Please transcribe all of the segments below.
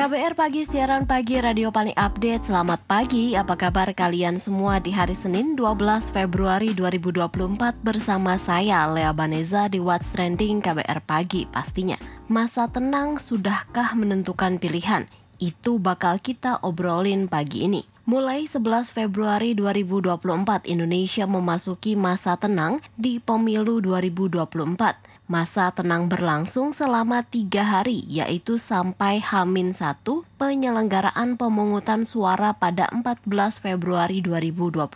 KBR Pagi, siaran pagi radio paling update. Selamat pagi, apa kabar kalian semua di hari Senin 12 Februari 2024 bersama saya Lea Baneza di What's Trending KBR Pagi pastinya. Masa tenang sudahkah menentukan pilihan? Itu bakal kita obrolin pagi ini. Mulai 11 Februari 2024, Indonesia memasuki masa tenang di pemilu 2024. Masa tenang berlangsung selama tiga hari, yaitu sampai Hamin 1 penyelenggaraan pemungutan suara pada 14 Februari 2024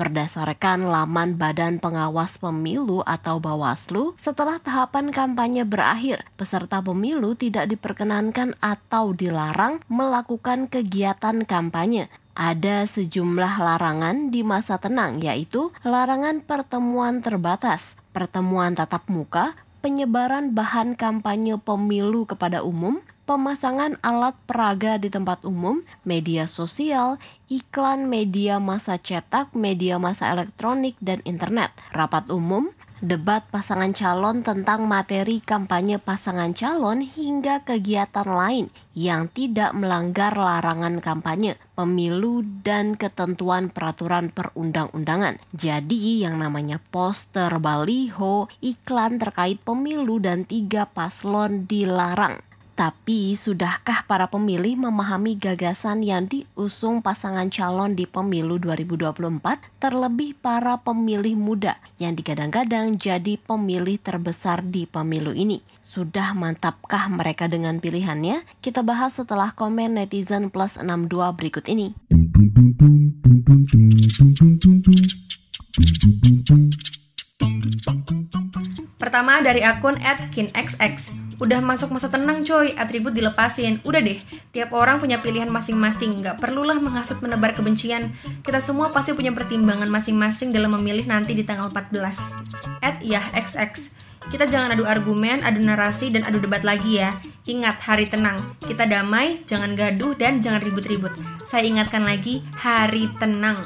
berdasarkan laman Badan Pengawas Pemilu atau Bawaslu, setelah tahapan kampanye berakhir, peserta pemilu tidak diperkenankan atau dilarang melakukan kegiatan kampanye. Ada sejumlah larangan di masa tenang, yaitu larangan pertemuan terbatas, pertemuan tatap muka, penyebaran bahan kampanye pemilu kepada umum, pemasangan alat peraga di tempat umum, media sosial, iklan media masa cetak, media masa elektronik, dan internet, rapat umum, debat pasangan calon tentang materi kampanye pasangan calon hingga kegiatan lain yang tidak melanggar larangan kampanye, pemilu, dan ketentuan peraturan perundang-undangan. Jadi yang namanya poster, baliho, iklan terkait pemilu dan tiga paslon dilarang. Tapi sudahkah para pemilih memahami gagasan yang diusung pasangan calon di pemilu 2024? Terlebih para pemilih muda yang digadang-gadang jadi pemilih terbesar di pemilu ini. Sudah mantapkah mereka dengan pilihannya? Kita bahas setelah komen netizen plus 62 berikut ini. Pertama dari akun @kinxx. Udah masuk masa tenang coy, atribut dilepasin. Udah deh, tiap orang punya pilihan masing-masing. Gak perlulah menghasut menebar kebencian. Kita semua pasti punya pertimbangan masing-masing dalam memilih nanti di tanggal 14. At Yah XX. Kita jangan adu argumen, adu narasi, dan adu debat lagi ya. Ingat, hari tenang. Kita damai, jangan gaduh, dan jangan ribut-ribut. Saya ingatkan lagi, hari tenang.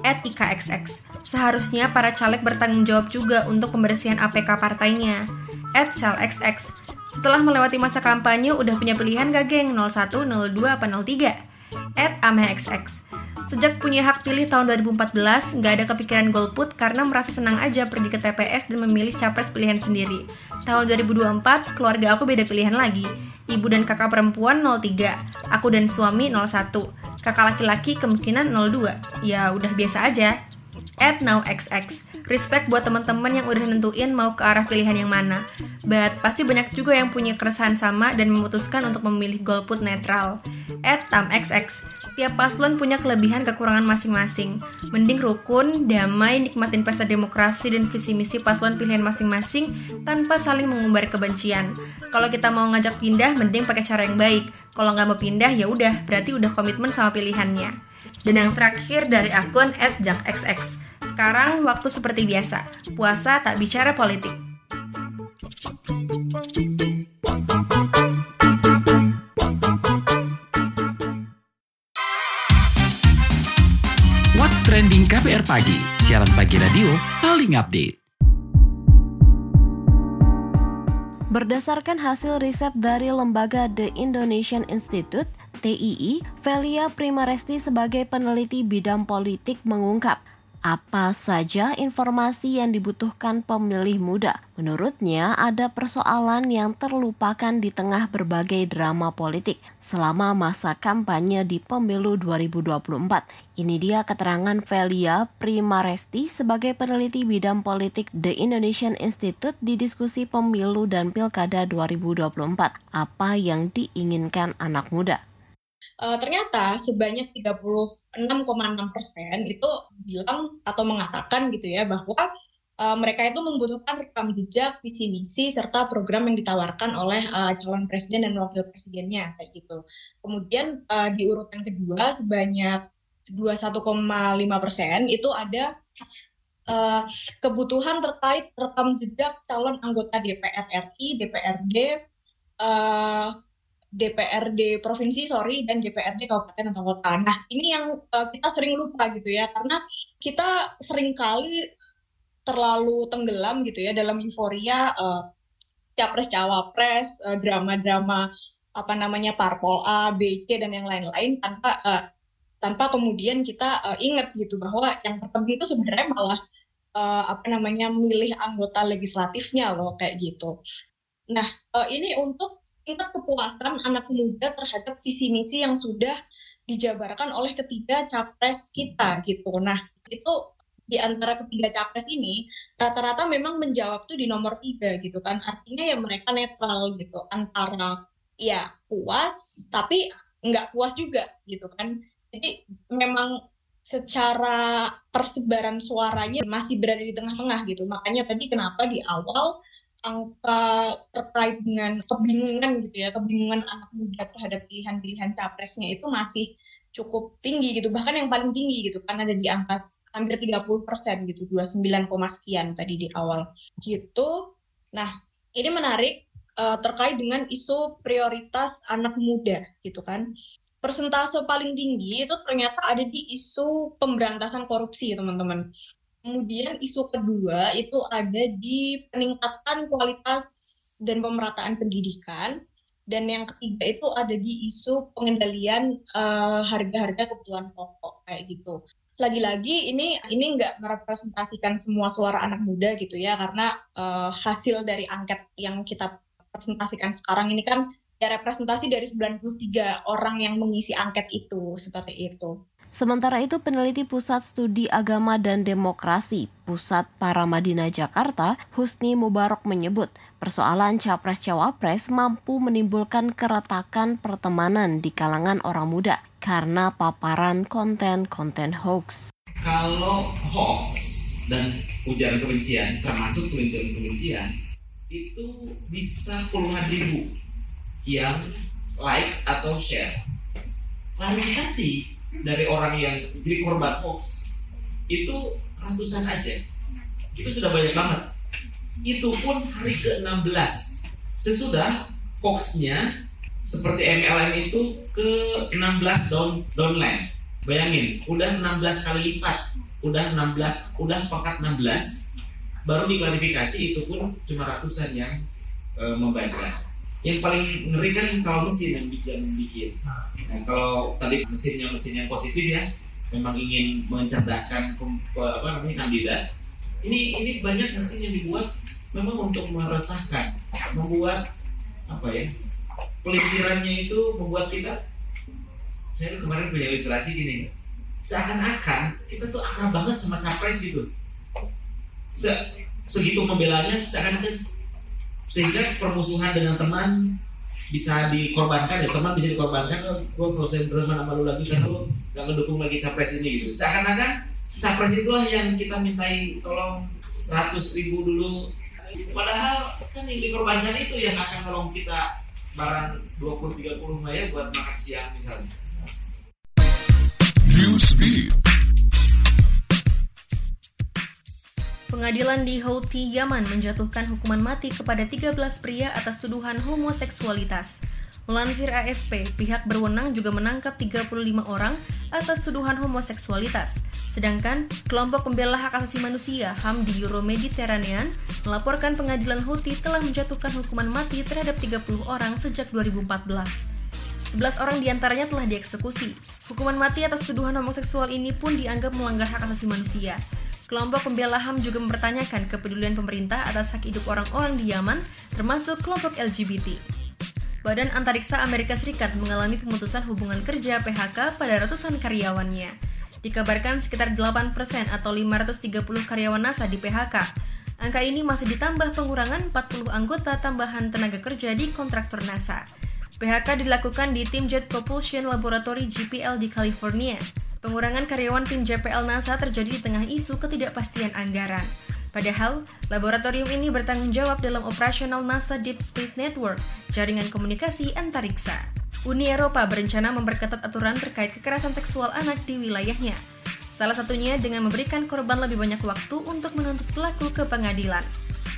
At IKXX. Seharusnya para caleg bertanggung jawab juga untuk pembersihan APK partainya. At XX. Setelah melewati masa kampanye, udah punya pilihan gak geng? 01, 02, apa 03? At AmeXX. Sejak punya hak pilih tahun 2014, nggak ada kepikiran golput karena merasa senang aja pergi ke TPS dan memilih capres pilihan sendiri. Tahun 2024, keluarga aku beda pilihan lagi. Ibu dan kakak perempuan 03, aku dan suami 01, kakak laki-laki kemungkinan 02. Ya udah biasa aja. At NowXX. Respect buat teman-teman yang udah nentuin mau ke arah pilihan yang mana. But pasti banyak juga yang punya keresahan sama dan memutuskan untuk memilih golput netral. At TamXX, tiap paslon punya kelebihan kekurangan masing-masing. Mending rukun, damai, nikmatin pesta demokrasi dan visi misi paslon pilihan masing-masing tanpa saling mengumbar kebencian. Kalau kita mau ngajak pindah, mending pakai cara yang baik. Kalau nggak mau pindah, ya udah, berarti udah komitmen sama pilihannya. Dan yang terakhir dari akun @jankxx. Sekarang waktu seperti biasa, puasa tak bicara politik. What's Trending KPR Pagi, siaran pagi radio paling update. Berdasarkan hasil riset dari lembaga The Indonesian Institute, TII, Velia Primaresti sebagai peneliti bidang politik mengungkap apa saja informasi yang dibutuhkan pemilih muda? Menurutnya, ada persoalan yang terlupakan di tengah berbagai drama politik selama masa kampanye di pemilu 2024. Ini dia keterangan Velia Primaresti sebagai peneliti bidang politik The Indonesian Institute di diskusi pemilu dan pilkada 2024. Apa yang diinginkan anak muda? Uh, ternyata sebanyak 36,6 persen itu bilang atau mengatakan gitu ya bahwa uh, mereka itu membutuhkan rekam jejak, visi misi serta program yang ditawarkan oleh uh, calon presiden dan wakil presidennya kayak gitu. Kemudian uh, di urutan kedua sebanyak 21,5 persen itu ada uh, kebutuhan terkait rekam jejak calon anggota DPR RI, DPRD, uh, DPRD provinsi sorry dan DPRD kabupaten atau kota. Nah ini yang uh, kita sering lupa gitu ya karena kita sering kali terlalu tenggelam gitu ya dalam euforia uh, capres cawapres uh, drama-drama apa namanya parpol A, B, C dan yang lain-lain tanpa uh, tanpa kemudian kita uh, ingat gitu bahwa yang terpenting itu sebenarnya malah uh, apa namanya memilih anggota legislatifnya loh kayak gitu. Nah uh, ini untuk tingkat kepuasan anak muda terhadap visi misi yang sudah dijabarkan oleh ketiga capres kita gitu. Nah itu di antara ketiga capres ini rata-rata memang menjawab tuh di nomor tiga gitu kan. Artinya ya mereka netral gitu. Antara ya puas tapi nggak puas juga gitu kan. Jadi memang secara persebaran suaranya masih berada di tengah-tengah gitu. Makanya tadi kenapa di awal angka terkait dengan kebingungan gitu ya kebingungan anak muda terhadap pilihan-pilihan capresnya itu masih cukup tinggi gitu bahkan yang paling tinggi gitu kan ada di angka hampir 30 persen gitu 29, sekian tadi di awal gitu. Nah ini menarik uh, terkait dengan isu prioritas anak muda gitu kan. Persentase paling tinggi itu ternyata ada di isu pemberantasan korupsi teman-teman kemudian isu kedua itu ada di peningkatan kualitas dan pemerataan pendidikan dan yang ketiga itu ada di isu pengendalian uh, harga-harga kebutuhan pokok kayak gitu. Lagi-lagi ini ini nggak merepresentasikan semua suara anak muda gitu ya karena uh, hasil dari angket yang kita presentasikan sekarang ini kan ya representasi dari 93 orang yang mengisi angket itu seperti itu. Sementara itu, peneliti Pusat Studi Agama dan Demokrasi Pusat Paramadina Jakarta, Husni Mubarok menyebut, persoalan capres-cawapres mampu menimbulkan keretakan pertemanan di kalangan orang muda karena paparan konten-konten hoax. Kalau hoax dan ujaran kebencian, termasuk pelintiran kebencian, itu bisa puluhan ribu yang like atau share. Klarifikasi dari orang yang jadi korban hoax itu ratusan aja. Itu sudah banyak banget. Itu pun hari ke-16 sesudah hoaxnya seperti MLM itu ke 16 down downline. Bayangin udah 16 kali lipat. Udah 16 udah pangkat 16 baru diklarifikasi itu pun cuma ratusan yang e, membaca yang paling ngeri kan kalau mesin yang bikin bikin. Nah, kalau tadi mesinnya mesin yang positif ya memang ingin mencerdaskan apa namanya kandidat ini ini banyak mesin yang dibuat memang untuk meresahkan membuat apa ya pelintirannya itu membuat kita saya tuh kemarin punya ilustrasi gini seakan-akan kita tuh akrab banget sama capres gitu. Se segitu membelanya seakan-akan sehingga permusuhan dengan teman bisa dikorbankan ya teman bisa dikorbankan. Oh, gue gak usah berteman sama lu lagi kan lu gak ngedukung lagi capres ini gitu. Seakan-akan capres itulah yang kita mintai tolong 100 ribu dulu. Padahal kan yang dikorbankan itu yang akan nolong kita barang 20-30 ya buat makan siang misalnya. Newsbeat Pengadilan di Houthi, Yaman menjatuhkan hukuman mati kepada 13 pria atas tuduhan homoseksualitas. Melansir AFP, pihak berwenang juga menangkap 35 orang atas tuduhan homoseksualitas. Sedangkan kelompok pembela hak asasi manusia HAM di Euro Mediterranean melaporkan pengadilan Houthi telah menjatuhkan hukuman mati terhadap 30 orang sejak 2014. 11 orang di antaranya telah dieksekusi. Hukuman mati atas tuduhan homoseksual ini pun dianggap melanggar hak asasi manusia. Kelompok pembela HAM juga mempertanyakan kepedulian pemerintah atas hak hidup orang-orang di Yaman, termasuk kelompok LGBT. Badan Antariksa Amerika Serikat mengalami pemutusan hubungan kerja PHK pada ratusan karyawannya. Dikabarkan sekitar 8% atau 530 karyawan NASA di PHK. Angka ini masih ditambah pengurangan 40 anggota tambahan tenaga kerja di kontraktor NASA. PHK dilakukan di tim Jet Propulsion Laboratory GPL di California. Pengurangan karyawan tim JPL NASA terjadi di tengah isu ketidakpastian anggaran. Padahal, laboratorium ini bertanggung jawab dalam operasional NASA Deep Space Network, jaringan komunikasi antariksa. Uni Eropa berencana memperketat aturan terkait kekerasan seksual anak di wilayahnya. Salah satunya dengan memberikan korban lebih banyak waktu untuk menuntut pelaku ke pengadilan.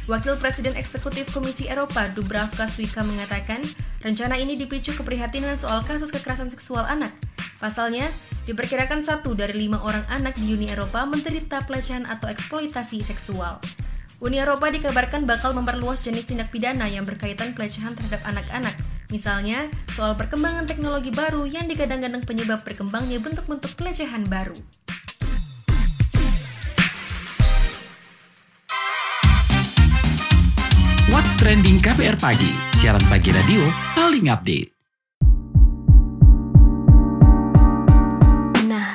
Wakil Presiden Eksekutif Komisi Eropa Dubravka Suika mengatakan, rencana ini dipicu keprihatinan soal kasus kekerasan seksual anak. Pasalnya, diperkirakan satu dari lima orang anak di Uni Eropa menderita pelecehan atau eksploitasi seksual. Uni Eropa dikabarkan bakal memperluas jenis tindak pidana yang berkaitan pelecehan terhadap anak-anak. Misalnya, soal perkembangan teknologi baru yang digadang-gadang penyebab berkembangnya bentuk-bentuk pelecehan baru. What's Trending KPR Pagi, siaran pagi radio paling update.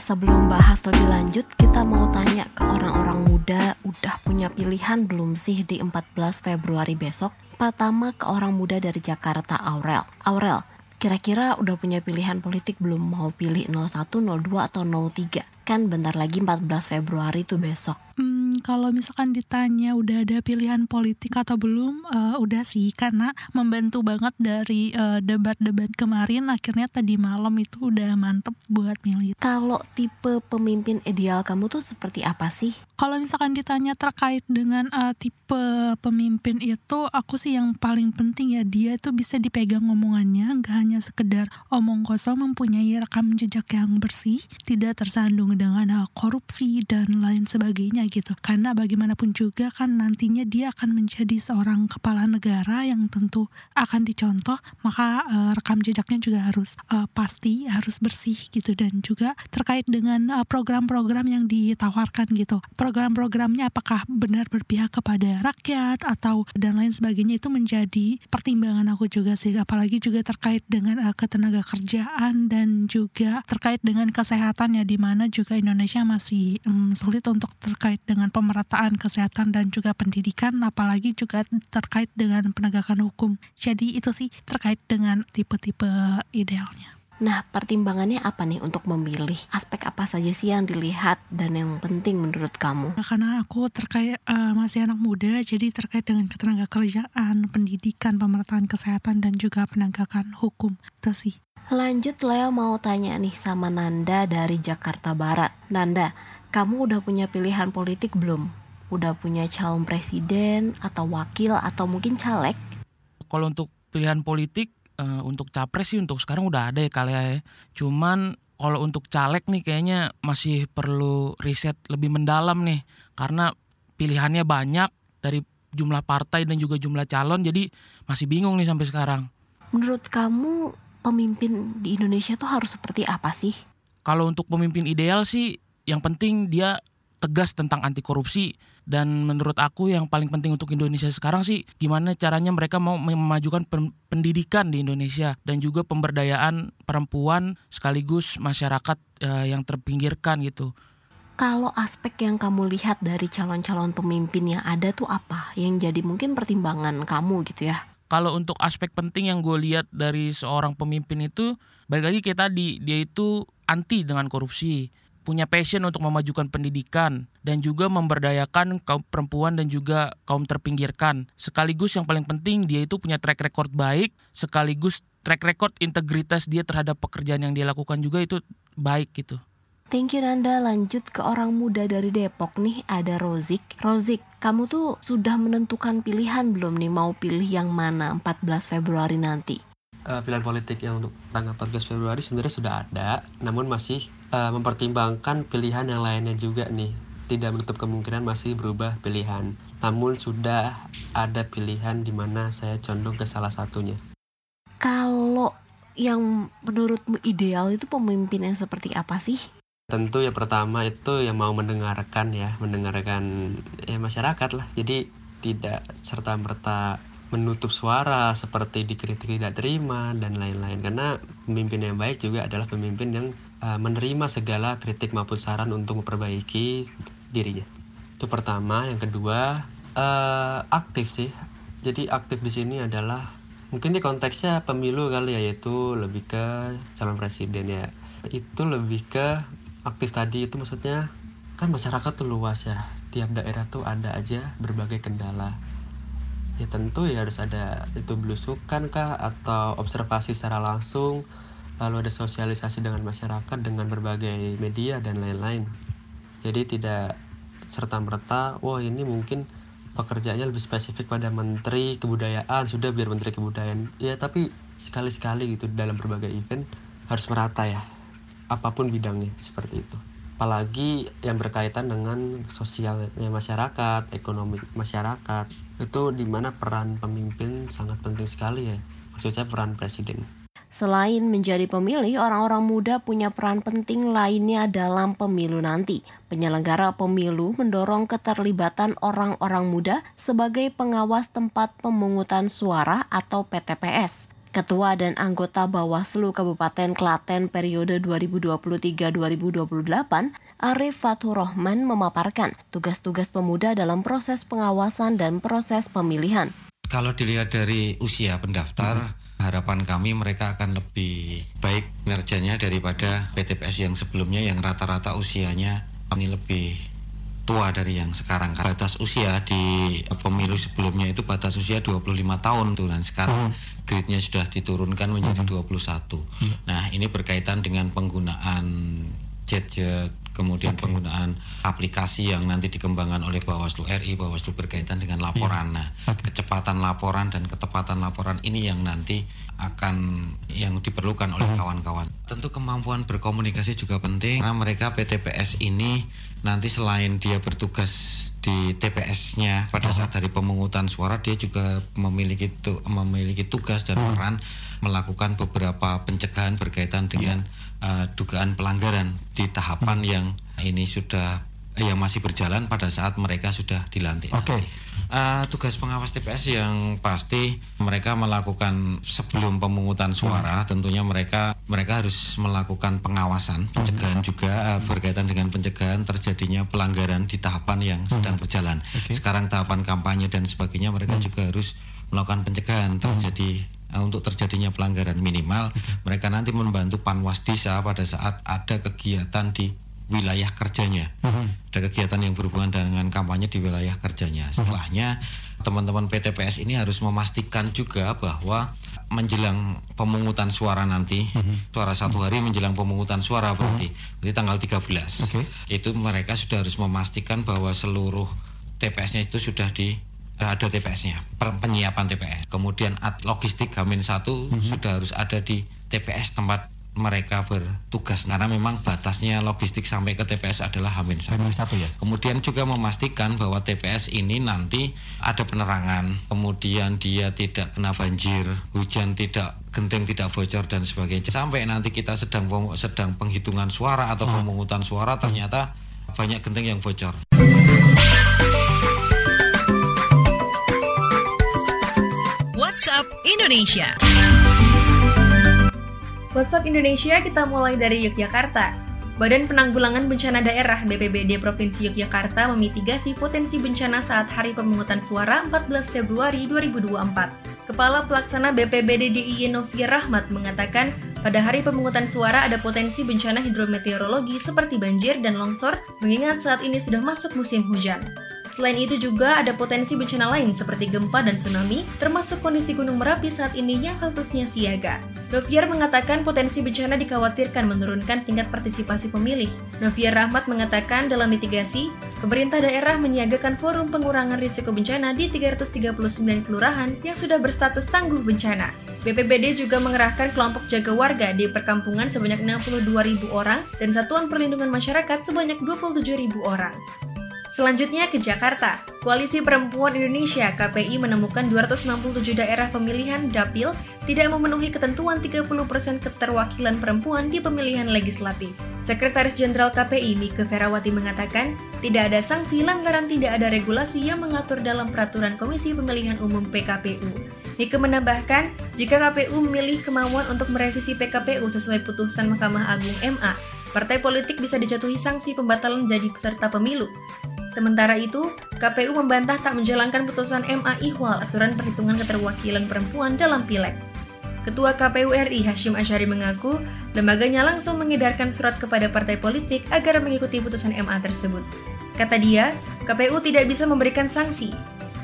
Sebelum bahas lebih lanjut, kita mau tanya ke orang-orang muda, udah punya pilihan belum sih di 14 Februari besok? Pertama ke orang muda dari Jakarta, Aurel. Aurel, kira-kira udah punya pilihan politik belum mau pilih 01, 02, atau 03? Kan bentar lagi 14 Februari tuh besok. Hmm, kalau misalkan ditanya udah ada pilihan politik atau belum, eh, udah sih karena membantu banget dari eh, debat-debat kemarin. Akhirnya tadi malam itu udah mantep buat milih. Kalau tipe pemimpin ideal kamu tuh seperti apa sih? Kalau misalkan ditanya terkait dengan eh, tipe pemimpin itu, aku sih yang paling penting ya dia tuh bisa dipegang omongannya, nggak hanya sekedar omong kosong, mempunyai rekam jejak yang bersih, tidak tersandung dengan eh, korupsi dan lain sebagainya gitu. Karena bagaimanapun juga kan nantinya dia akan menjadi seorang kepala negara yang tentu akan dicontoh, maka eh, rekam jejaknya juga harus eh, pasti, harus bersih gitu dan juga terkait dengan eh, program-program yang ditawarkan gitu. Program-programnya apakah benar berpihak kepada rakyat atau dan lain sebagainya itu menjadi pertimbangan aku juga sih apalagi juga terkait dengan eh, ketenaga kerjaan dan juga terkait dengan kesehatan ya di mana juga Indonesia masih mm, sulit untuk terkait dengan pemerataan kesehatan dan juga pendidikan apalagi juga terkait dengan penegakan hukum. Jadi itu sih terkait dengan tipe-tipe idealnya. Nah, pertimbangannya apa nih untuk memilih? Aspek apa saja sih yang dilihat dan yang penting menurut kamu? Nah, Karena aku terkait eh, masih anak muda, jadi terkait dengan ketenaga kerjaan, pendidikan, pemerataan kesehatan dan juga penegakan hukum. Itu sih. Lanjut Leo mau tanya nih sama Nanda dari Jakarta Barat. Nanda, kamu udah punya pilihan politik belum? Udah punya calon presiden atau wakil atau mungkin caleg? kalau untuk pilihan politik eh, untuk capres sih untuk sekarang udah ada ya kali ya. Cuman kalau untuk caleg nih kayaknya masih perlu riset lebih mendalam nih karena pilihannya banyak dari jumlah partai dan juga jumlah calon jadi masih bingung nih sampai sekarang. Menurut kamu pemimpin di Indonesia tuh harus seperti apa sih? Kalau untuk pemimpin ideal sih yang penting dia tegas tentang anti korupsi dan menurut aku yang paling penting untuk Indonesia sekarang sih gimana caranya mereka mau memajukan pen- pendidikan di Indonesia dan juga pemberdayaan perempuan sekaligus masyarakat eh, yang terpinggirkan gitu. Kalau aspek yang kamu lihat dari calon-calon pemimpin yang ada tuh apa? Yang jadi mungkin pertimbangan kamu gitu ya? Kalau untuk aspek penting yang gue lihat dari seorang pemimpin itu balik lagi kayak tadi dia itu anti dengan korupsi punya passion untuk memajukan pendidikan dan juga memberdayakan kaum perempuan dan juga kaum terpinggirkan. Sekaligus yang paling penting dia itu punya track record baik, sekaligus track record integritas dia terhadap pekerjaan yang dia lakukan juga itu baik gitu. Thank you Nanda, lanjut ke orang muda dari Depok nih, ada Rozik. Rozik, kamu tuh sudah menentukan pilihan belum nih mau pilih yang mana 14 Februari nanti? Eh, pilihan politik yang untuk tanggal 14 Februari sebenarnya sudah ada, namun masih eh, mempertimbangkan pilihan yang lainnya juga nih. Tidak menutup kemungkinan masih berubah pilihan. Namun sudah ada pilihan di mana saya condong ke salah satunya. Kalau yang menurutmu ideal itu pemimpin yang seperti apa sih? Tentu yang pertama itu yang mau mendengarkan ya, mendengarkan ya masyarakat lah. Jadi tidak serta merta menutup suara seperti dikritik tidak terima dan lain-lain. Karena pemimpin yang baik juga adalah pemimpin yang uh, menerima segala kritik maupun saran untuk memperbaiki dirinya. Itu pertama. Yang kedua uh, aktif sih. Jadi aktif di sini adalah mungkin di konteksnya pemilu kali ya yaitu lebih ke calon presiden ya. Itu lebih ke aktif tadi itu maksudnya kan masyarakat tuh luas ya. Tiap daerah tuh ada aja berbagai kendala ya tentu ya harus ada itu belusukan kah atau observasi secara langsung lalu ada sosialisasi dengan masyarakat dengan berbagai media dan lain-lain. Jadi tidak serta merta wah ini mungkin pekerjaannya lebih spesifik pada menteri kebudayaan. Sudah biar menteri kebudayaan. Ya tapi sekali-sekali gitu dalam berbagai event harus merata ya apa pun bidangnya seperti itu apalagi yang berkaitan dengan sosialnya masyarakat, ekonomi masyarakat, itu di mana peran pemimpin sangat penting sekali ya, maksud saya peran presiden. Selain menjadi pemilih, orang-orang muda punya peran penting lainnya dalam pemilu nanti. Penyelenggara pemilu mendorong keterlibatan orang-orang muda sebagai pengawas tempat pemungutan suara atau PTPS. Ketua dan anggota Bawaslu Kabupaten Klaten periode 2023-2028, Arif Fathur Rahman memaparkan tugas-tugas pemuda dalam proses pengawasan dan proses pemilihan. Kalau dilihat dari usia pendaftar, harapan kami mereka akan lebih baik kinerjanya daripada PTPS yang sebelumnya yang rata-rata usianya kami lebih tua dari yang sekarang batas usia di pemilu sebelumnya itu batas usia 25 tahun tuh dan sekarang hmm. grade-nya sudah diturunkan menjadi 21. Hmm. Nah, ini berkaitan dengan penggunaan jet-jet kemudian okay. penggunaan aplikasi yang nanti dikembangkan oleh Bawaslu RI, Bawaslu berkaitan dengan laporan. Yeah. Nah, okay. kecepatan laporan dan ketepatan laporan ini yang nanti akan yang diperlukan oleh hmm. kawan-kawan. Tentu kemampuan berkomunikasi juga penting karena mereka PTPS ini nanti selain dia bertugas di TPS-nya pada saat dari pemungutan suara dia juga memiliki tu, memiliki tugas dan hmm. peran melakukan beberapa pencegahan berkaitan dengan yeah uh, dugaan pelanggaran di tahapan hmm. yang ini sudah yang masih berjalan pada saat mereka sudah dilantik. Oke. Okay. Uh, tugas pengawas TPS yang pasti mereka melakukan sebelum pemungutan suara, hmm. tentunya mereka mereka harus melakukan pengawasan, pencegahan hmm. juga uh, berkaitan dengan pencegahan terjadinya pelanggaran di tahapan yang hmm. sedang berjalan. Okay. Sekarang tahapan kampanye dan sebagainya mereka hmm. juga harus melakukan pencegahan terjadi Nah, untuk terjadinya pelanggaran minimal mereka nanti membantu panwas desa pada saat ada kegiatan di wilayah kerjanya uh-huh. ada kegiatan yang berhubungan dengan kampanye di wilayah kerjanya mhm. setelahnya teman-teman PTPS ini harus memastikan juga bahwa menjelang pemungutan suara nanti uh-huh. suara satu hari menjelang pemungutan suara berarti uh-huh. berarti tanggal 13 okay. itu mereka sudah harus memastikan bahwa seluruh TPS-nya itu sudah di ada TPS-nya, penyiapan TPS. Kemudian logistik Hamin satu mm -hmm. sudah harus ada di TPS tempat mereka bertugas karena memang batasnya logistik sampai ke TPS adalah Hamin satu. Hamin satu ya. Kemudian juga memastikan bahwa TPS ini nanti ada penerangan, kemudian dia tidak kena banjir, hujan tidak genting tidak bocor dan sebagainya. Sampai nanti kita sedang sedang penghitungan suara atau hmm. pemungutan suara ternyata banyak genting yang bocor. WhatsApp Indonesia. WhatsApp Indonesia kita mulai dari Yogyakarta. Badan Penanggulangan Bencana Daerah BPBD Provinsi Yogyakarta memitigasi potensi bencana saat hari pemungutan suara 14 Februari 2024. Kepala Pelaksana BPBD DIY Novia Rahmat mengatakan, pada hari pemungutan suara ada potensi bencana hidrometeorologi seperti banjir dan longsor, mengingat saat ini sudah masuk musim hujan. Selain itu juga ada potensi bencana lain seperti gempa dan tsunami, termasuk kondisi Gunung Merapi saat ini yang statusnya siaga. Noviar mengatakan potensi bencana dikhawatirkan menurunkan tingkat partisipasi pemilih. Noviar Rahmat mengatakan dalam mitigasi, pemerintah daerah menyiagakan forum pengurangan risiko bencana di 339 kelurahan yang sudah berstatus tangguh bencana. BPBD juga mengerahkan kelompok jaga warga di perkampungan sebanyak 62.000 orang dan satuan perlindungan masyarakat sebanyak 27.000 orang. Selanjutnya ke Jakarta. Koalisi Perempuan Indonesia KPI menemukan 267 daerah pemilihan dapil tidak memenuhi ketentuan 30% keterwakilan perempuan di pemilihan legislatif. Sekretaris Jenderal KPI Mika Ferawati mengatakan, tidak ada sanksi lantaran tidak ada regulasi yang mengatur dalam peraturan Komisi Pemilihan Umum PKPU. Mika menambahkan, jika KPU memilih kemauan untuk merevisi PKPU sesuai putusan Mahkamah Agung MA, partai politik bisa dijatuhi sanksi pembatalan jadi peserta pemilu. Sementara itu, KPU membantah tak menjalankan putusan MA Ihwal aturan perhitungan keterwakilan perempuan dalam pileg. Ketua KPU RI Hashim Asyari mengaku, lembaganya langsung mengedarkan surat kepada partai politik agar mengikuti putusan MA tersebut. Kata dia, KPU tidak bisa memberikan sanksi.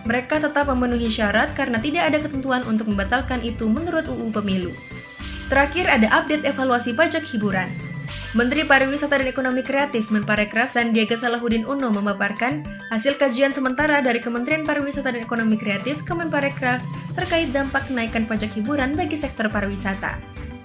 Mereka tetap memenuhi syarat karena tidak ada ketentuan untuk membatalkan itu menurut UU Pemilu. Terakhir ada update evaluasi pajak hiburan. Menteri Pariwisata dan Ekonomi Kreatif Menparekraf Sandiaga Salahuddin Uno memaparkan hasil kajian sementara dari Kementerian Pariwisata dan Ekonomi Kreatif Kemenparekraf terkait dampak kenaikan pajak hiburan bagi sektor pariwisata.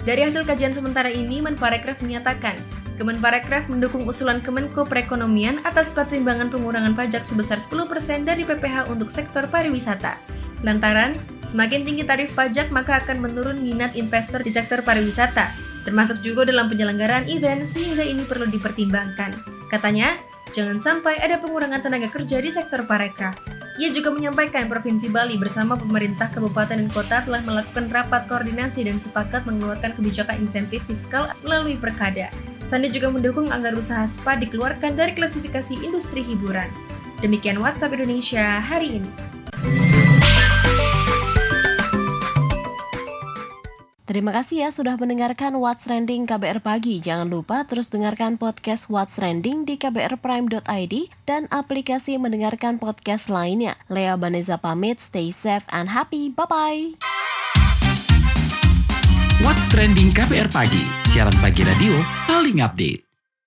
Dari hasil kajian sementara ini, Menparekraf menyatakan Kemenparekraf mendukung usulan Kemenko Perekonomian atas pertimbangan pengurangan pajak sebesar 10% dari PPH untuk sektor pariwisata. Lantaran, semakin tinggi tarif pajak maka akan menurun minat investor di sektor pariwisata, termasuk juga dalam penyelenggaraan event sehingga ini perlu dipertimbangkan. Katanya, jangan sampai ada pengurangan tenaga kerja di sektor parekraf. Ia juga menyampaikan Provinsi Bali bersama pemerintah kabupaten dan kota telah melakukan rapat koordinasi dan sepakat mengeluarkan kebijakan insentif fiskal melalui perkada. Sandi juga mendukung agar usaha spa dikeluarkan dari klasifikasi industri hiburan. Demikian WhatsApp Indonesia hari ini. Terima kasih ya sudah mendengarkan What's Trending KBR Pagi. Jangan lupa terus dengarkan podcast What's Trending di kbrprime.id dan aplikasi mendengarkan podcast lainnya. Lea Baneza pamit, stay safe and happy. Bye-bye. What's Trending KBR Pagi, siaran pagi radio paling update.